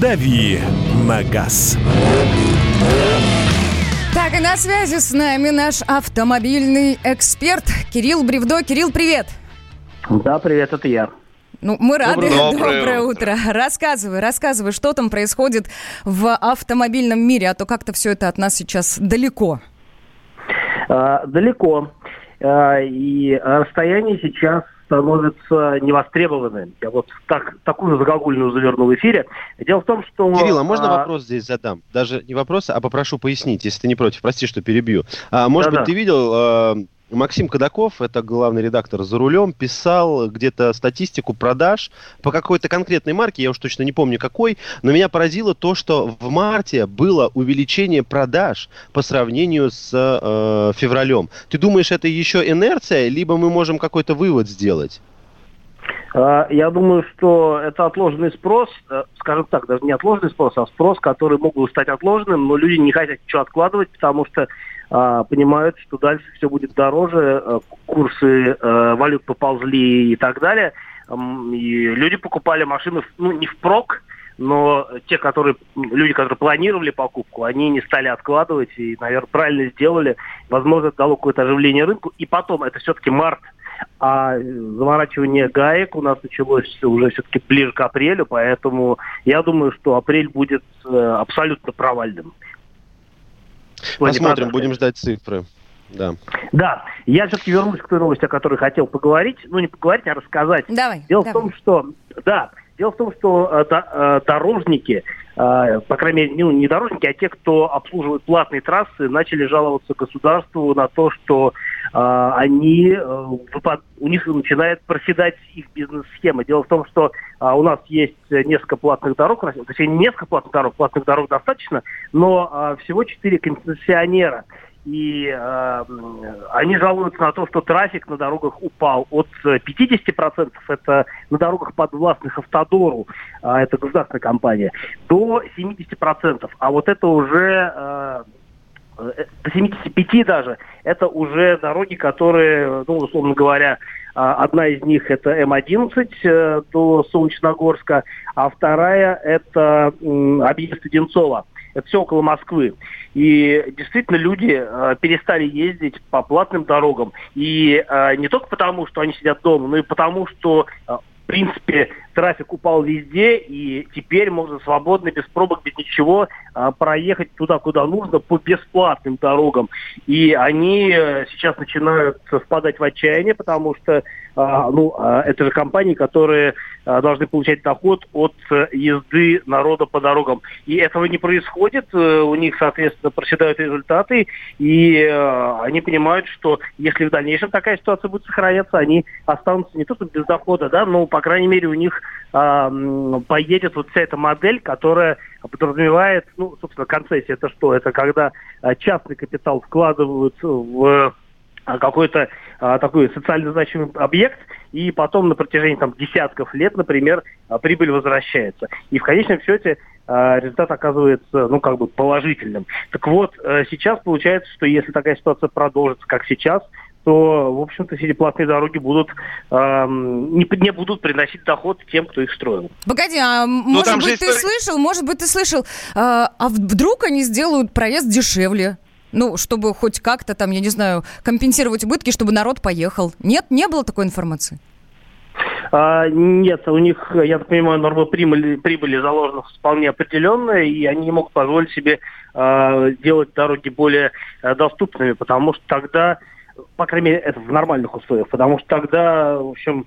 «Дави на газ». Так, и на связи с нами наш автомобильный эксперт Кирилл Бревдо. Кирилл, привет! Да, привет, это я. Ну, мы рады. Доброе, Доброе утро. утро. Рассказывай, рассказывай, что там происходит в автомобильном мире, а то как-то все это от нас сейчас далеко. А, далеко. А, и расстояние сейчас становится невостребованным. Я вот так, такую загогульную завернул в эфире. Дело в том, что... Кирилл, а можно а... вопрос здесь задам? Даже не вопрос, а попрошу пояснить, если ты не против. Прости, что перебью. А, может Да-да. быть, ты видел... А Максим Кадаков, это главный редактор «За рулем», писал где-то статистику продаж по какой-то конкретной марке, я уж точно не помню какой, но меня поразило то, что в марте было увеличение продаж по сравнению с э, февралем. Ты думаешь, это еще инерция, либо мы можем какой-то вывод сделать? А, я думаю, что это отложенный спрос, э, скажем так, даже не отложенный спрос, а спрос, который мог бы стать отложенным, но люди не хотят ничего откладывать, потому что а, понимают, что дальше все будет дороже, курсы валют поползли и так далее. И люди покупали машины, ну, не впрок, но те, которые, люди, которые планировали покупку, они не стали откладывать и, наверное, правильно сделали. Возможно, это дало какое-то оживление рынку. И потом, это все-таки март, а заворачивание гаек у нас началось уже все-таки ближе к апрелю, поэтому я думаю, что апрель будет э, абсолютно провальным. Посмотрим, будем ждать цифры. Да. Да, я все-таки вернусь к той новости, о которой хотел поговорить. Ну, не поговорить, а рассказать. Давай. Дело давай. в том, что, да, дело в том, что э, э, дорожники, э, по крайней мере, ну, не дорожники, а те, кто обслуживает платные трассы, начали жаловаться государству на то, что э, они, э, у них начинает проседать их бизнес-схема. Дело в том, что э, у нас есть несколько платных дорог, точнее, несколько платных дорог, платных дорог достаточно, но э, всего четыре концессионера и э, они жалуются на то, что трафик на дорогах упал от 50%, это на дорогах подвластных Автодору, э, это государственная компания, до 70%. А вот это уже э, э 75 даже, это уже дороги, которые, ну, условно говоря, а, одна из них это М-11 э, до Солнечногорска, а вторая это объезд Одинцова. Это все около Москвы. И действительно люди э, перестали ездить по платным дорогам. И э, не только потому, что они сидят дома, но и потому, что э, в принципе, трафик упал везде, и теперь можно свободно, без пробок, без ничего а, проехать туда, куда нужно, по бесплатным дорогам. И они э, сейчас начинают впадать в отчаяние, потому что а, ну, а, это же компании, которые должны получать доход от э, езды народа по дорогам. И этого не происходит, э, у них, соответственно, проседают результаты, и они понимают, что если в дальнейшем такая ситуация будет сохраняться, они останутся не то что без дохода, да, но, по крайней мере, у них поедет вот вся эта модель, которая подразумевает, ну, собственно, концессия это что? Это когда частный капитал вкладывают в а, какой-то а, такой социально значимый объект, и потом на протяжении там, десятков лет, например, а, прибыль возвращается. И в конечном счете а, результат оказывается ну, как бы положительным. Так вот, а, сейчас получается, что если такая ситуация продолжится, как сейчас, то, в общем-то, все эти платные дороги будут э, не, не будут приносить доход тем, кто их строил. Погоди, а ну, может быть, ты история... слышал, может быть, ты слышал, э, а вдруг они сделают проезд дешевле? Ну, чтобы хоть как-то там, я не знаю, компенсировать убытки, чтобы народ поехал. Нет, не было такой информации? А, нет, у них, я так понимаю, норма прибыли, прибыли заложена вполне определенная, и они не могут позволить себе а, делать дороги более а, доступными, потому что тогда, по крайней мере, это в нормальных условиях, потому что тогда, в общем,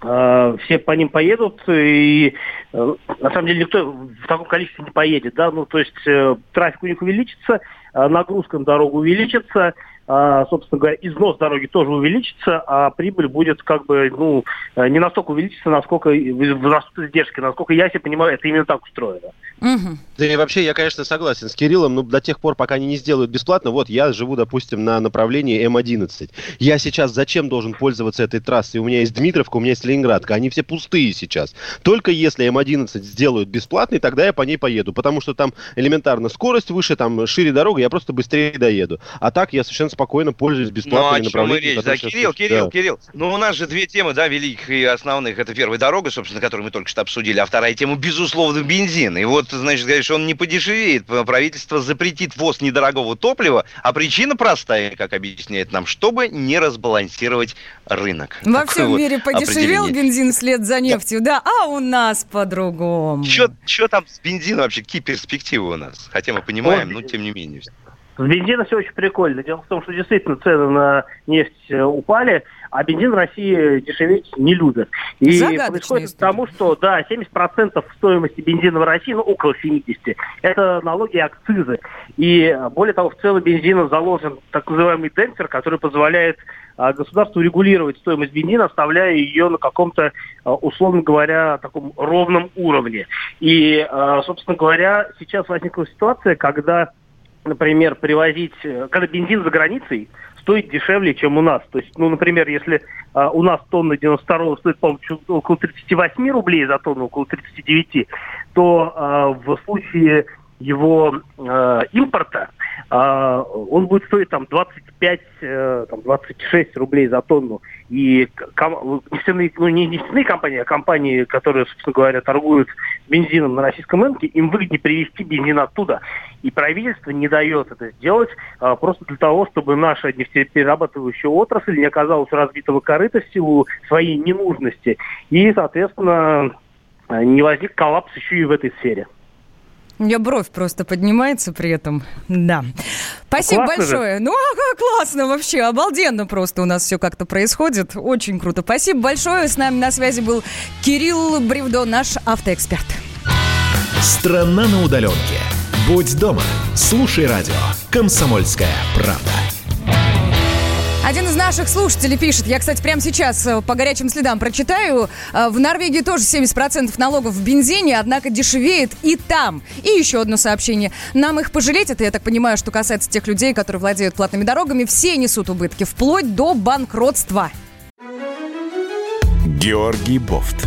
а, все по ним поедут, и э, на самом деле никто в таком количестве не поедет, да, ну, то есть э, трафик у них увеличится, а нагрузка на дорогу увеличится, а, собственно говоря, износ дороги тоже увеличится, а прибыль будет как бы, ну, э, не настолько увеличится, насколько возрастут издержки. Насколько я себе понимаю, это именно так устроено. Угу. Да и вообще, я, конечно, согласен с Кириллом, но до тех пор, пока они не сделают бесплатно, вот я живу, допустим, на направлении М11. Я сейчас зачем должен пользоваться этой трассой? У меня есть Дмитровка, у меня есть Ленинградка, они все пустые сейчас. Только если М11 сделают бесплатный, тогда я по ней поеду, потому что там элементарно скорость выше, там шире дорога, я просто быстрее доеду. А так я совершенно спокойно пользуясь бесплатными ну, о чем речь? Да, Кирилл, Кирилл, да. Кирилл. Ну, у нас же две темы, да, великих и основных. Это первая дорога, собственно, которую мы только что обсудили, а вторая тема, безусловно, бензин. И вот, значит, говоришь, он не подешевеет. Правительство запретит ввоз недорогого топлива, а причина простая, как объясняет нам, чтобы не разбалансировать рынок. Во Такое всем вот мире подешевел бензин вслед за нефтью, да, да а у нас по-другому. Что там с бензином вообще? Какие перспективы у нас? Хотя мы понимаем, но тем не менее. С бензином все очень прикольно. Дело в том, что действительно цены на нефть э, упали, а бензин в России дешеветь не любят. И происходит к тому, что да, 70% стоимости бензина в России, ну около 70%, это налоги и акцизы. И более того, в целом бензина заложен так называемый демпфер, который позволяет а, государству регулировать стоимость бензина, оставляя ее на каком-то, условно говоря, таком ровном уровне. И, собственно говоря, сейчас возникла ситуация, когда например, привозить, э, когда бензин за границей стоит дешевле, чем у нас. То есть, ну, например, если а, у нас тонна 92 стоит, по около 38 рублей за тонну, около 39, то а, в случае его э, импорта, э, он будет стоить там 25, э, там, 26 рублей за тонну. И ком- нефтяные, ну, не нефтяные компании, а компании, которые, собственно говоря, торгуют бензином на российском рынке, им выгоднее привезти бензин оттуда. И правительство не дает это сделать э, просто для того, чтобы наша нефтеперерабатывающая отрасль не оказалась разбитого корыта в силу своей ненужности. И, соответственно, не возник коллапс еще и в этой сфере. У меня бровь просто поднимается при этом. Да. Спасибо классно большое. Же. Ну, ага, классно вообще. Обалденно просто у нас все как-то происходит. Очень круто. Спасибо большое. С нами на связи был Кирилл Бревдо, наш автоэксперт. Страна на удаленке. Будь дома. Слушай радио. Комсомольская правда. Один из наших слушателей пишет, я, кстати, прямо сейчас э, по горячим следам прочитаю, э, в Норвегии тоже 70% налогов в бензине, однако дешевеет и там. И еще одно сообщение. Нам их пожалеть, это я так понимаю, что касается тех людей, которые владеют платными дорогами, все несут убытки, вплоть до банкротства. Георгий Бофт.